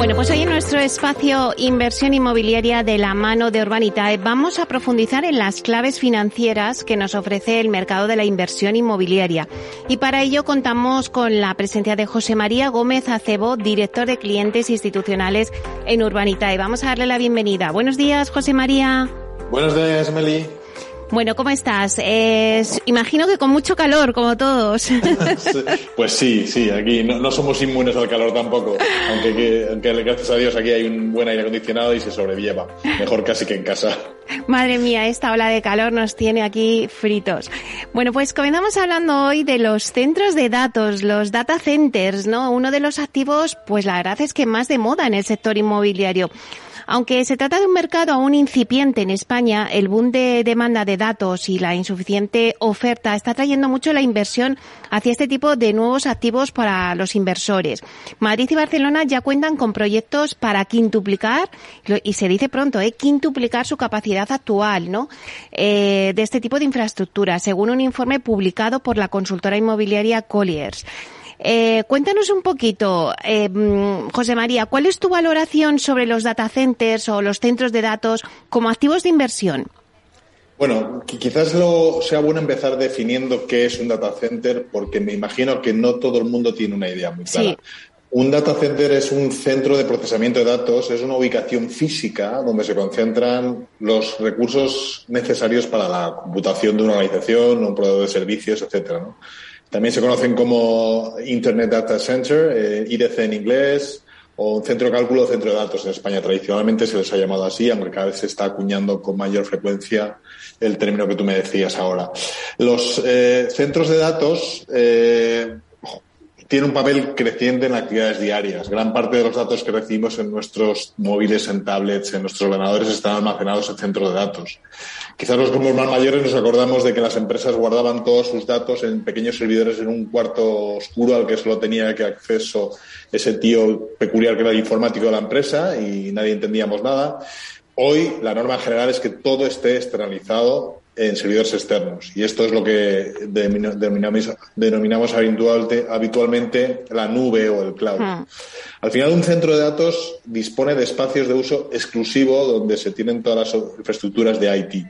Bueno, pues hoy en nuestro espacio Inversión Inmobiliaria de la mano de Urbanitae vamos a profundizar en las claves financieras que nos ofrece el mercado de la inversión inmobiliaria. Y para ello contamos con la presencia de José María Gómez Acebo, director de clientes institucionales en Urbanitae. Vamos a darle la bienvenida. Buenos días, José María. Buenos días, Meli. Bueno, ¿cómo estás? imagino que con mucho calor, como todos. pues sí, sí, aquí no, somos inmunes al calor tampoco, aunque, aunque gracias a Dios aquí hay un buen aire acondicionado y se sobrelleva, mejor casi que en casa. Madre mía, esta ola de calor nos tiene aquí fritos. Bueno, pues comenzamos hablando hoy de los centros de datos, los data centers, ¿no? Uno de los activos, pues la verdad es que más de moda en el sector inmobiliario. Aunque se trata de un mercado aún incipiente en España, el boom de demanda de datos y la insuficiente oferta está trayendo mucho la inversión hacia este tipo de nuevos activos para los inversores. Madrid y Barcelona ya cuentan con proyectos para quintuplicar, y se dice pronto, ¿eh? quintuplicar su capacidad actual, ¿no? Eh, de este tipo de infraestructura, según un informe publicado por la consultora inmobiliaria Colliers. Eh, cuéntanos un poquito, eh, mm, José María, ¿cuál es tu valoración sobre los data centers o los centros de datos como activos de inversión? Bueno, quizás lo sea bueno empezar definiendo qué es un data center, porque me imagino que no todo el mundo tiene una idea muy clara. Un data center es un centro de procesamiento de datos, es una ubicación física donde se concentran los recursos necesarios para la computación de una organización, un proveedor de servicios, etcétera. ¿no? También se conocen como Internet Data Center, eh, IDC en inglés, o un centro de cálculo centro de datos en España. Tradicionalmente se les ha llamado así, aunque cada vez se está acuñando con mayor frecuencia el término que tú me decías ahora. Los eh, centros de datos eh, tiene un papel creciente en actividades diarias. Gran parte de los datos que recibimos en nuestros móviles, en tablets, en nuestros ordenadores están almacenados en centros de datos. Quizás los como más mayores nos acordamos de que las empresas guardaban todos sus datos en pequeños servidores en un cuarto oscuro al que solo tenía que acceso ese tío peculiar que era el informático de la empresa y nadie entendíamos nada. Hoy la norma general es que todo esté externalizado en servidores externos. Y esto es lo que denominamos, denominamos habitualmente la nube o el cloud. Al final, un centro de datos dispone de espacios de uso exclusivo donde se tienen todas las infraestructuras de IT.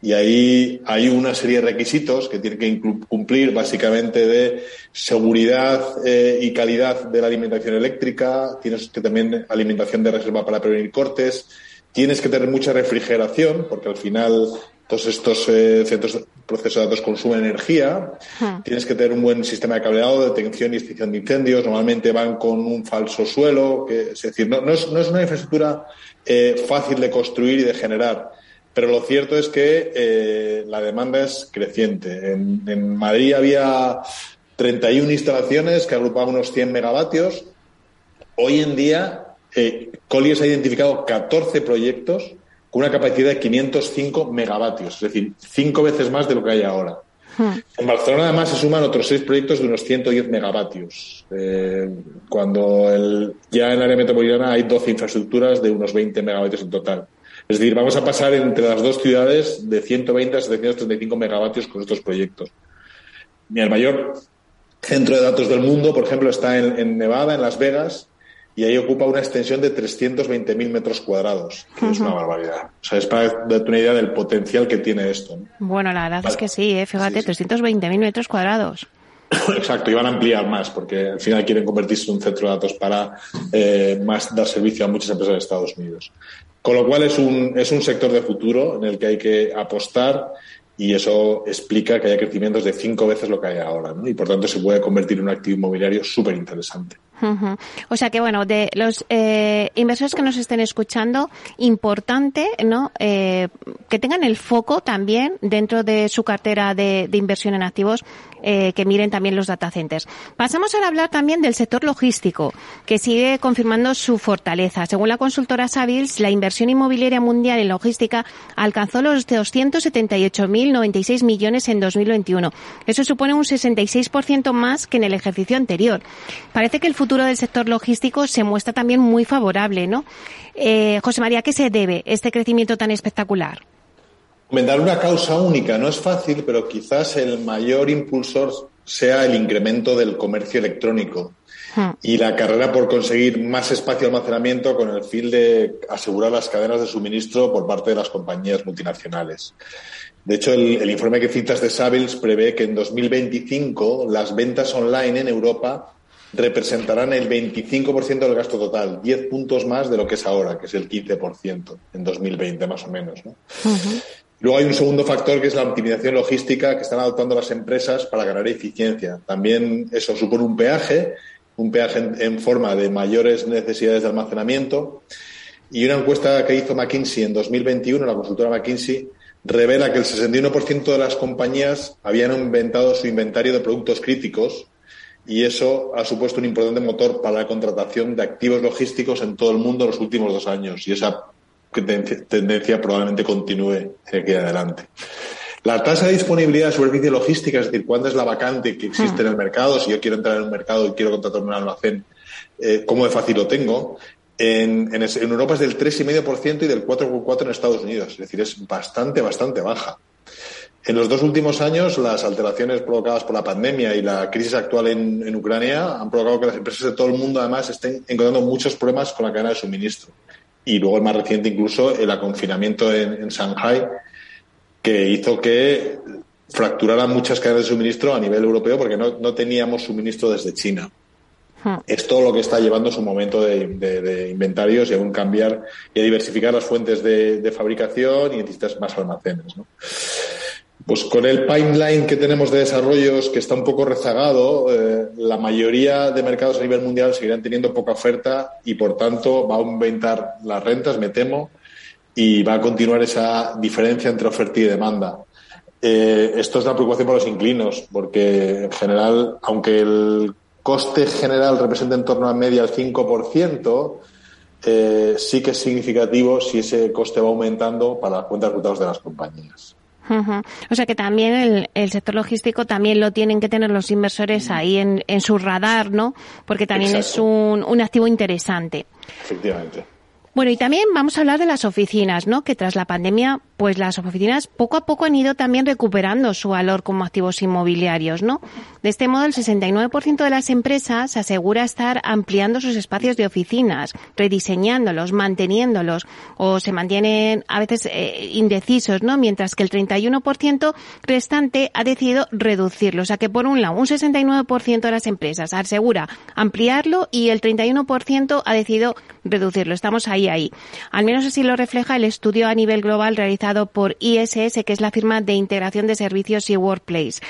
Y ahí hay una serie de requisitos que tienen que cumplir básicamente de seguridad eh, y calidad de la alimentación eléctrica, tienes que también alimentación de reserva para prevenir cortes, tienes que tener mucha refrigeración, porque al final todos estos eh, centros de proceso de datos consumen energía. Hmm. Tienes que tener un buen sistema de cableado, detección y extinción de incendios. Normalmente van con un falso suelo. Que, es decir, no, es, una infraestructura eh, fácil de construir y de generar. Pero lo cierto es que eh, la demanda es creciente. En, en, Madrid había 31 instalaciones que agrupaban unos 100 megavatios. Hoy en día, eh, Colliers ha identificado 14 proyectos con una capacidad de 505 megavatios, es decir, cinco veces más de lo que hay ahora. Hmm. En Barcelona además se suman otros seis proyectos de unos 110 megavatios, eh, cuando el, ya en el área metropolitana hay 12 infraestructuras de unos 20 megavatios en total. Es decir, vamos a pasar entre las dos ciudades de 120 a 735 megavatios con estos proyectos. Y el mayor centro de datos del mundo, por ejemplo, está en Nevada, en Las Vegas, y ahí ocupa una extensión de 320.000 metros cuadrados, que es una barbaridad. O sea, es para darte una idea del potencial que tiene esto. Bueno, la verdad es que sí, ¿eh? fíjate, 320.000 metros cuadrados. Exacto, y van a ampliar más, porque al final quieren convertirse en un centro de datos para eh, más dar servicio a muchas empresas de Estados Unidos. Con lo cual es un, es un sector de futuro en el que hay que apostar y eso explica que haya crecimientos de cinco veces lo que hay ahora, ¿no? Y por tanto se puede convertir en un activo inmobiliario súper interesante. O sea que bueno, de los eh, inversores que nos estén escuchando, importante, ¿no? Eh, que tengan el foco también dentro de su cartera de, inversión en activos, eh, que miren también los data centers. Pasamos a hablar también del sector logístico, que sigue confirmando su fortaleza. Según la consultora Savills, la inversión inmobiliaria mundial en logística alcanzó los 278.096 millones en 2021. Eso supone un 66% más que en el ejercicio anterior. Parece que el futuro del sector logístico se muestra también muy favorable, ¿no? Eh, José María, ¿qué se debe este crecimiento tan espectacular? Dar una causa única no es fácil, pero quizás el mayor impulsor sea el incremento del comercio electrónico hmm. y la carrera por conseguir más espacio de almacenamiento con el fin de asegurar las cadenas de suministro por parte de las compañías multinacionales. De hecho, el, el informe que citas de Savills prevé que en 2025 las ventas online en Europa representarán el 25% del gasto total, 10 puntos más de lo que es ahora, que es el 15% en 2020 más o menos. ¿no? Luego hay un segundo factor que es la optimización logística que están adoptando las empresas para ganar eficiencia. También eso supone un peaje, un peaje en, forma de mayores necesidades de almacenamiento. Y una encuesta que hizo McKinsey en 2021, la consultora McKinsey, revela que el 61% de las compañías habían inventado su inventario de productos críticos y eso ha supuesto un importante motor para la contratación de activos logísticos en todo el mundo en los últimos dos años y esa tendencia probablemente continúe aquí adelante. La tasa de disponibilidad de superficie logística, es decir, cuándo es la vacante que existe en el mercado, si yo quiero entrar en un mercado y quiero contratar un almacén, eh, ¿cómo de fácil lo tengo? En, en, en Europa es del 3,5% y del 4,4% en Estados Unidos. Es decir, es bastante, bastante baja. En los dos últimos años, las alteraciones provocadas por la pandemia y la crisis actual en, Ucrania han provocado que las empresas de todo el mundo, además, estén encontrando muchos problemas con la cadena de suministro. Y luego el más reciente, incluso, el aconfinamiento en, en Shanghai, que hizo que fracturaran muchas cadenas de suministro a nivel europeo porque no, teníamos suministro desde China. Hmm. Es todo lo que está llevando su momento de, inventarios y aún cambiar y a diversificar las fuentes de, fabricación y necesitas más almacenes. ¿no? Pues con el pipeline que tenemos de desarrollos que está un poco rezagado, eh, la mayoría de mercados a nivel mundial seguirán teniendo poca oferta y por tanto va a aumentar las rentas, me temo, y va a continuar esa diferencia entre oferta y demanda. Eh, esto es una preocupación para los inclinos, porque en general, aunque el coste general representa en torno a media el 5%, eh, sí que es significativo si ese coste va aumentando para las cuentas de de las compañías. O sea que también el, sector logístico también lo tienen que tener los inversores ahí en, en su radar, ¿no? Porque también es un, un activo interesante. Efectivamente. Bueno, y también vamos a hablar de las oficinas, ¿no? Que tras la pandemia, pues las oficinas poco a poco han ido también recuperando su valor como activos inmobiliarios, ¿no? De este modo, el 69% de las empresas asegura estar ampliando sus espacios de oficinas, rediseñándolos, manteniéndolos, o se mantienen a veces eh, indecisos, ¿no? Mientras que el 31% restante ha decidido reducirlo. O sea que, por un lado, un 69% de las empresas asegura ampliarlo y el 31% ha decidido reducirlo. Estamos ahí ahí. Al menos así lo refleja el estudio a nivel global realizado por ISS, que es la firma de integración de servicios y Workplace.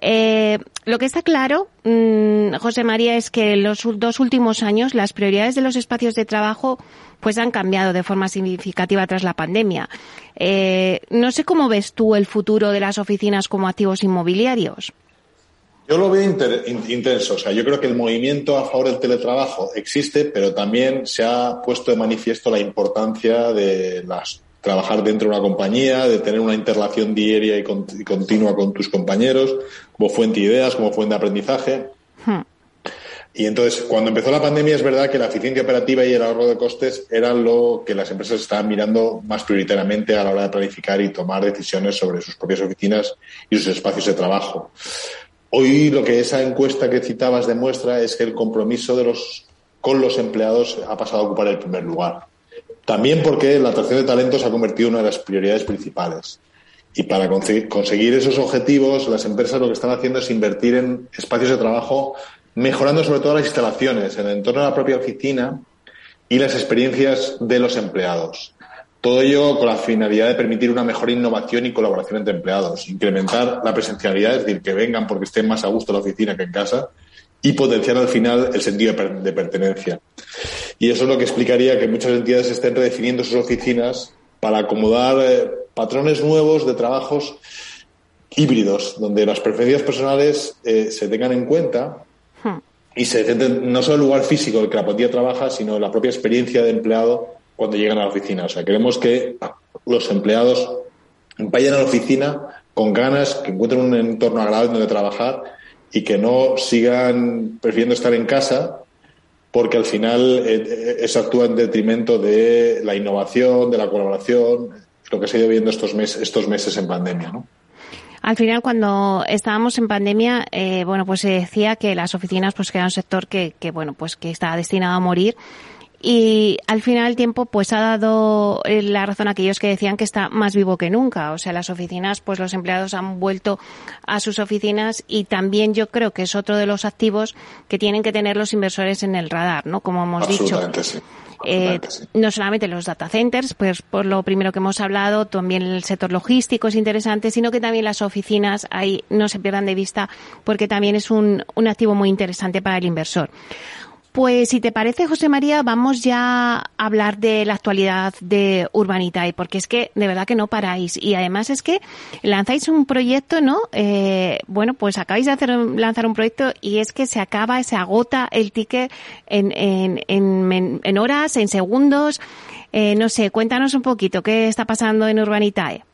Eh, lo que está claro, mm, José María, es que en los dos últimos años las prioridades de los espacios de trabajo pues han cambiado de forma significativa tras la pandemia. Eh, no sé cómo ves tú el futuro de las oficinas como activos inmobiliarios. Yo lo veo intenso. O sea, yo creo que el movimiento a favor del teletrabajo existe, pero también se ha puesto de manifiesto la importancia de las trabajar dentro de una compañía, de tener una interrelación diaria y, continua con tus compañeros, como fuente de ideas, como fuente de aprendizaje. Hmm. Y entonces, cuando empezó la pandemia, es verdad que la eficiencia operativa y el ahorro de costes eran lo que las empresas estaban mirando más prioritariamente a la hora de planificar y tomar decisiones sobre sus propias oficinas y sus espacios de trabajo. Hoy lo que esa encuesta que citabas demuestra es que el compromiso de los, con los empleados ha pasado a ocupar el primer lugar. También porque la atracción de talentos ha convertido en una de las prioridades principales. Y para conseguir esos objetivos, las empresas lo que están haciendo es invertir en espacios de trabajo, mejorando sobre todo las instalaciones, en el entorno de la propia oficina y las experiencias de los empleados. Todo ello con la finalidad de permitir una mejor innovación y colaboración entre empleados, incrementar la presencialidad, es decir, que vengan porque estén más a gusto en la oficina que en casa y potenciar al final el sentido de pertenencia. Y eso es lo que explicaría que muchas entidades estén redefiniendo sus oficinas para acomodar eh, patrones nuevos de trabajos híbridos, donde las preferencias personales eh, se tengan en cuenta hmm. y se centren no solo el lugar físico en el que la plantilla trabaja, sino la propia experiencia de empleado cuando llegan a la oficina. O sea, queremos que los empleados vayan a la oficina con ganas, que encuentren un entorno agradable donde trabajar y que no sigan prefiriendo estar en casa porque al final eh, eh, eso actúa en detrimento de la innovación, de la colaboración, lo que se ha ido viendo estos meses, estos meses en pandemia, ¿no? Al final, cuando estábamos en pandemia, eh, bueno, pues se decía que las oficinas, pues que era un sector que, que bueno, pues que estaba destinado a morir y al final el tiempo pues ha dado eh, la razón a aquellos que decían que está más vivo que nunca. O sea, las oficinas, pues los empleados han vuelto a sus oficinas y también yo creo que es otro de los activos que tienen que tener los inversores en el radar, ¿no? Como hemos dicho. Eh, no solamente los data centers, pues por lo primero que hemos hablado, también el sector logístico es interesante, sino que también las oficinas ahí no se pierdan de vista porque también es un, un activo muy interesante para el inversor. Pues si te parece, José María, vamos ya a hablar de la actualidad de Urbanitae, porque es que de verdad que no paráis. Y además es que lanzáis un proyecto, ¿no? Eh, bueno, pues acabáis de hacer, lanzar un proyecto y es que se acaba, se agota el ticket en, en, en, en horas, en segundos. Eh, no sé, cuéntanos un poquito qué está pasando en Urbanitae.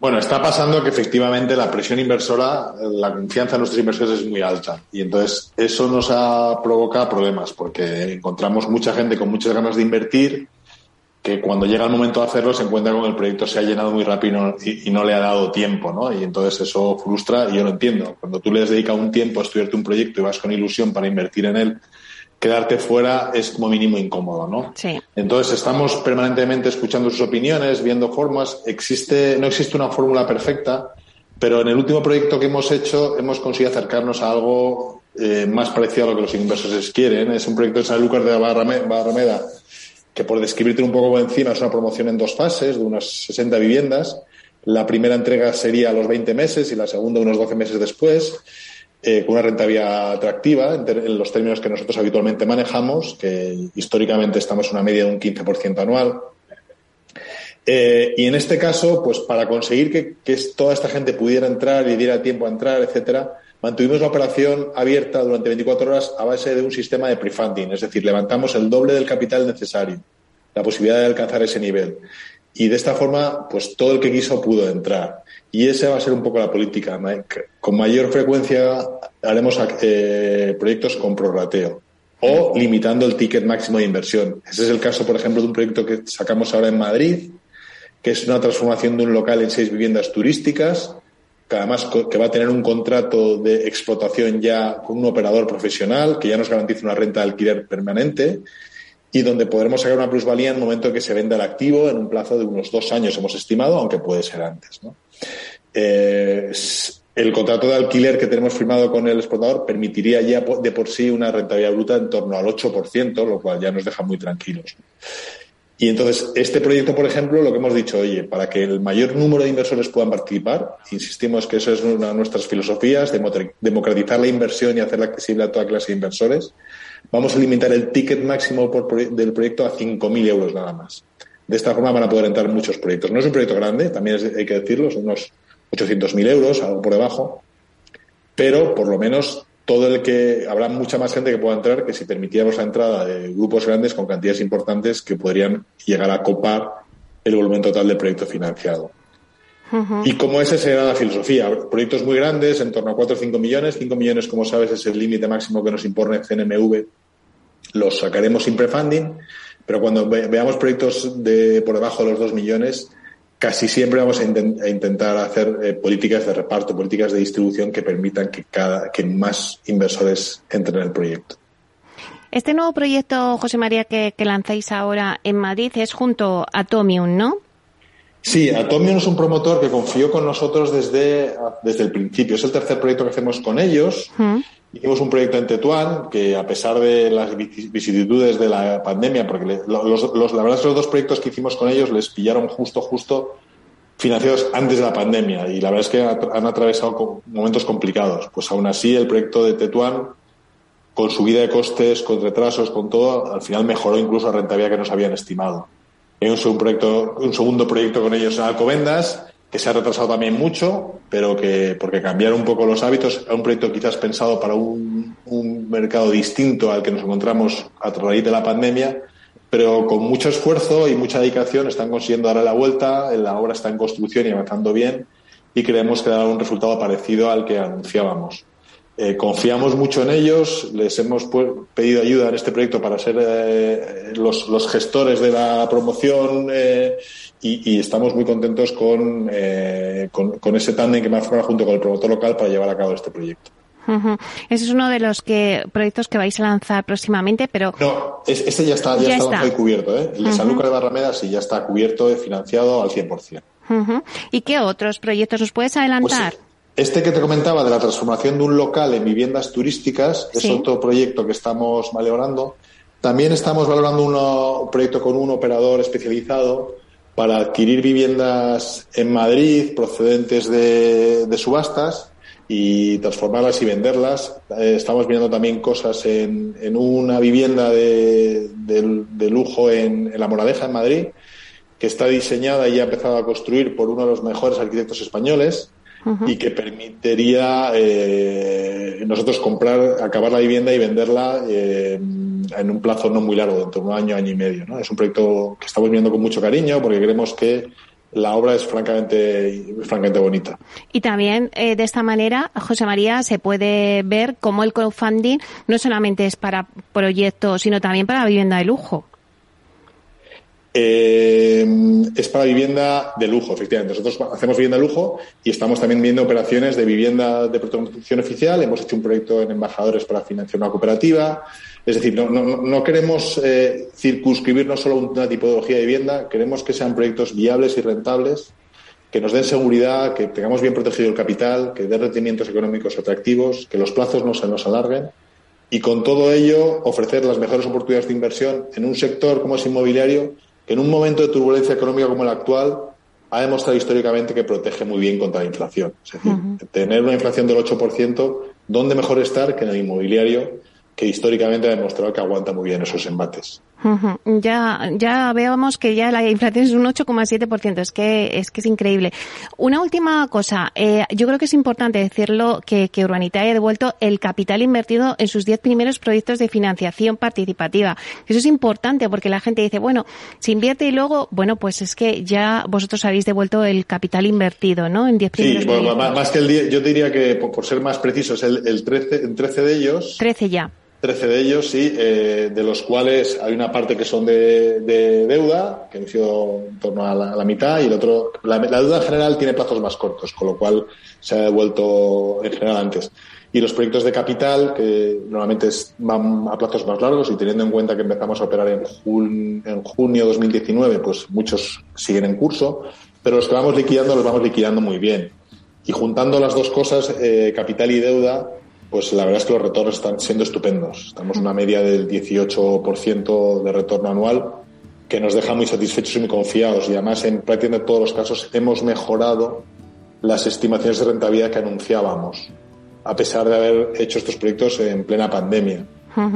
Bueno, está pasando que efectivamente la presión inversora, la confianza en nuestros inversores es muy alta y entonces eso nos ha provocado problemas porque encontramos mucha gente con muchas ganas de invertir que cuando llega el momento de hacerlo se encuentra con que el proyecto se ha llenado muy rápido y, no le ha dado tiempo, ¿no? Y entonces eso frustra y yo lo entiendo. Cuando tú le has dedicado un tiempo a estudiarte un proyecto y vas con ilusión para invertir en él, quedarte fuera es como mínimo incómodo, ¿no? Sí. Entonces estamos permanentemente escuchando sus opiniones, viendo formas. Existe, no existe una fórmula perfecta, pero en el último proyecto que hemos hecho hemos conseguido acercarnos a algo eh, más parecido a lo que los inversores quieren. Es un proyecto de San Lucas de Barrameda que por describirte un poco por encima es una promoción en dos fases de unas 60 viviendas. La primera entrega sería a los 20 meses y la segunda unos 12 meses después. Eh, con una rentabilidad atractiva en, los términos que nosotros habitualmente manejamos, que históricamente estamos en una media de un 15% anual. Eh, y en este caso, pues para conseguir que, toda esta gente pudiera entrar y diera tiempo a entrar, etcétera, mantuvimos la operación abierta durante 24 horas a base de un sistema de prefunding, es decir, levantamos el doble del capital necesario, la posibilidad de alcanzar ese nivel. Y de esta forma, pues todo el que quiso pudo entrar. Y esa va a ser un poco la política. Con mayor frecuencia haremos eh, proyectos con prorrateo o limitando el ticket máximo de inversión. Ese es el caso, por ejemplo, de un proyecto que sacamos ahora en Madrid, que es una transformación de un local en seis viviendas turísticas, que además que va a tener un contrato de explotación ya con un operador profesional, que ya nos garantiza una renta de alquiler permanente y donde podremos sacar una plusvalía en el momento en que se venda el activo en un plazo de unos dos años, hemos estimado, aunque puede ser antes. ¿no? Eh, el contrato de alquiler que tenemos firmado con el exportador permitiría ya de por sí una rentabilidad bruta en torno al 8%, lo cual ya nos deja muy tranquilos. Y entonces, este proyecto, por ejemplo, lo que hemos dicho, oye, para que el mayor número de inversores puedan participar, insistimos que eso es una de nuestras filosofías, democratizar la inversión y hacerla accesible a toda clase de inversores, vamos a limitar el ticket máximo del proyecto a 5.000 euros nada más. De esta forma van a poder entrar muchos proyectos. No es un proyecto grande, también hay que decirlo, son unos 800.000 euros, algo por debajo, pero por lo menos todo el que habrá mucha más gente que pueda entrar que si permitiéramos la entrada de grupos grandes con cantidades importantes que podrían llegar a copar el volumen total del proyecto financiado. Y como esa será la filosofía, proyectos muy grandes, en torno a 4 o 5 millones. 5 millones, como sabes, es el límite máximo que nos impone CNMV. Los sacaremos sin prefunding, pero cuando veamos proyectos de por debajo de los 2 millones, casi siempre vamos a, intentar hacer eh, políticas de reparto, políticas de distribución que permitan que, cada, que más inversores entren en el proyecto. Este nuevo proyecto, José María, que, que lanzáis ahora en Madrid es junto a Tomium, ¿no? Sí, Atomium es un promotor que confió con nosotros desde, desde el principio. Es el tercer proyecto que hacemos con ellos. Hicimos un proyecto en Tetuán que, a pesar de las vicisitudes de la pandemia, porque los, los, la verdad es que los dos proyectos que hicimos con ellos les pillaron justo, justo financiados antes de la pandemia y la verdad es que han atravesado momentos complicados. Pues aún así, el proyecto de Tetuán con subida de costes, con retrasos, con todo, al final mejoró incluso la rentabilidad que nos habían estimado. Hay un segundo proyecto, un segundo proyecto con ellos en Alcobendas, que se ha retrasado también mucho, pero que porque cambiaron un poco los hábitos, es un proyecto quizás pensado para un, un mercado distinto al que nos encontramos a raíz de la pandemia, pero con mucho esfuerzo y mucha dedicación están consiguiendo darle la vuelta, la obra está en construcción y avanzando bien y creemos que dará un resultado parecido al que anunciábamos. Eh, confiamos mucho en ellos, les hemos pedido ayuda en este proyecto para ser eh, los, gestores de la promoción eh, y, estamos muy contentos con, con, ese tándem que me ha formado junto con el promotor local para llevar a cabo este proyecto. Ese es uno de los que, proyectos que vais a lanzar próximamente, pero... No, este ya está, ya, está, cubierto. El de San Lucas de Barrameda sí ya está cubierto, y financiado al 100%. ¿Y qué otros proyectos nos puedes adelantar? Pues, este que te comentaba de la transformación de un local en viviendas turísticas es otro proyecto que estamos valorando. También estamos valorando un proyecto con un operador especializado para adquirir viviendas en Madrid procedentes de, subastas y transformarlas y venderlas. Eh, estamos viendo también cosas en, una vivienda de, lujo en, en, La Moraleja, en Madrid, que está diseñada y ha empezado a construir por uno de los mejores arquitectos españoles y que permitiría eh, nosotros comprar, acabar la vivienda y venderla eh, en un plazo no muy largo, dentro de un año, año y medio. ¿no? Es un proyecto que estamos viendo con mucho cariño porque creemos que la obra es francamente, francamente bonita. Y también eh, de esta manera, José María, se puede ver cómo el crowdfunding no solamente es para proyectos, sino también para vivienda de lujo. Eh, es para vivienda de lujo, efectivamente. Nosotros hacemos vivienda de lujo y estamos también viendo operaciones de vivienda de protección oficial. Hemos hecho un proyecto en embajadores para financiar una cooperativa. Es decir, no, queremos eh, circunscribirnos solo a una tipología de vivienda, queremos que sean proyectos viables y rentables, que nos den seguridad, que tengamos bien protegido el capital, que den rendimientos económicos atractivos, que los plazos no se nos alarguen y con todo ello ofrecer las mejores oportunidades de inversión en un sector como es inmobiliario que en un momento de turbulencia económica como el actual ha demostrado históricamente que protege muy bien contra la inflación. Es decir, tener una inflación del 8%, ¿dónde mejor estar que en el inmobiliario, que históricamente ha demostrado que aguanta muy bien esos embates? Ya, ya veamos que ya la inflación es un 8,7%. Es que, es que es increíble. Una última cosa. Eh, yo creo que es importante decirlo que, que Urbanita haya devuelto el capital invertido en sus 10 primeros proyectos de financiación participativa. Eso es importante porque la gente dice, bueno, se invierte y luego, bueno, pues es que ya vosotros habéis devuelto el capital invertido, ¿no? En 10 primeros Sí, bueno, más, que el 10, yo diría que, por, ser más precisos, el, el 13, en 13 de ellos. 13 ya 13 de ellos, sí, eh, de los cuales hay una parte que son de, deuda, que han sido en torno a la, mitad, y el otro, la, deuda en general tiene plazos más cortos, con lo cual se ha devuelto en general antes. Y los proyectos de capital, que normalmente van a plazos más largos, y teniendo en cuenta que empezamos a operar en, jun, en junio de 2019, pues muchos siguen en curso, pero los que vamos liquidando los vamos liquidando muy bien. Y juntando las dos cosas, eh, capital y deuda, pues la verdad es que los retornos están siendo estupendos. Estamos en una media del 18% de retorno anual que nos deja muy satisfechos y muy confiados. Y además, en prácticamente todos los casos, hemos mejorado las estimaciones de rentabilidad que anunciábamos, a pesar de haber hecho estos proyectos en plena pandemia.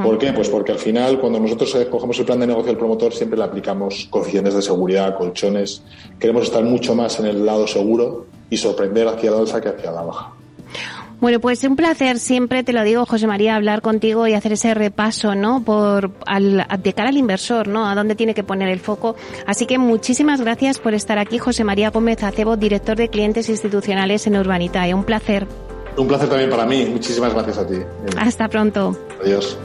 ¿Por qué? Pues porque al final, cuando nosotros eh, cogemos el plan de negocio del promotor, siempre le aplicamos coeficientes de seguridad, colchones. Queremos estar mucho más en el lado seguro y sorprender hacia la alza que hacia la baja. Bueno, pues un placer siempre, te lo digo, José María, hablar contigo y hacer ese repaso, ¿no? Por, al, de cara al inversor, ¿no? A dónde tiene que poner el foco. Así que muchísimas gracias por estar aquí, José María Gómez Acebo, director de clientes institucionales en Urbanitae. Un placer. Un placer también para mí. Muchísimas gracias a ti. Hasta pronto. Adiós.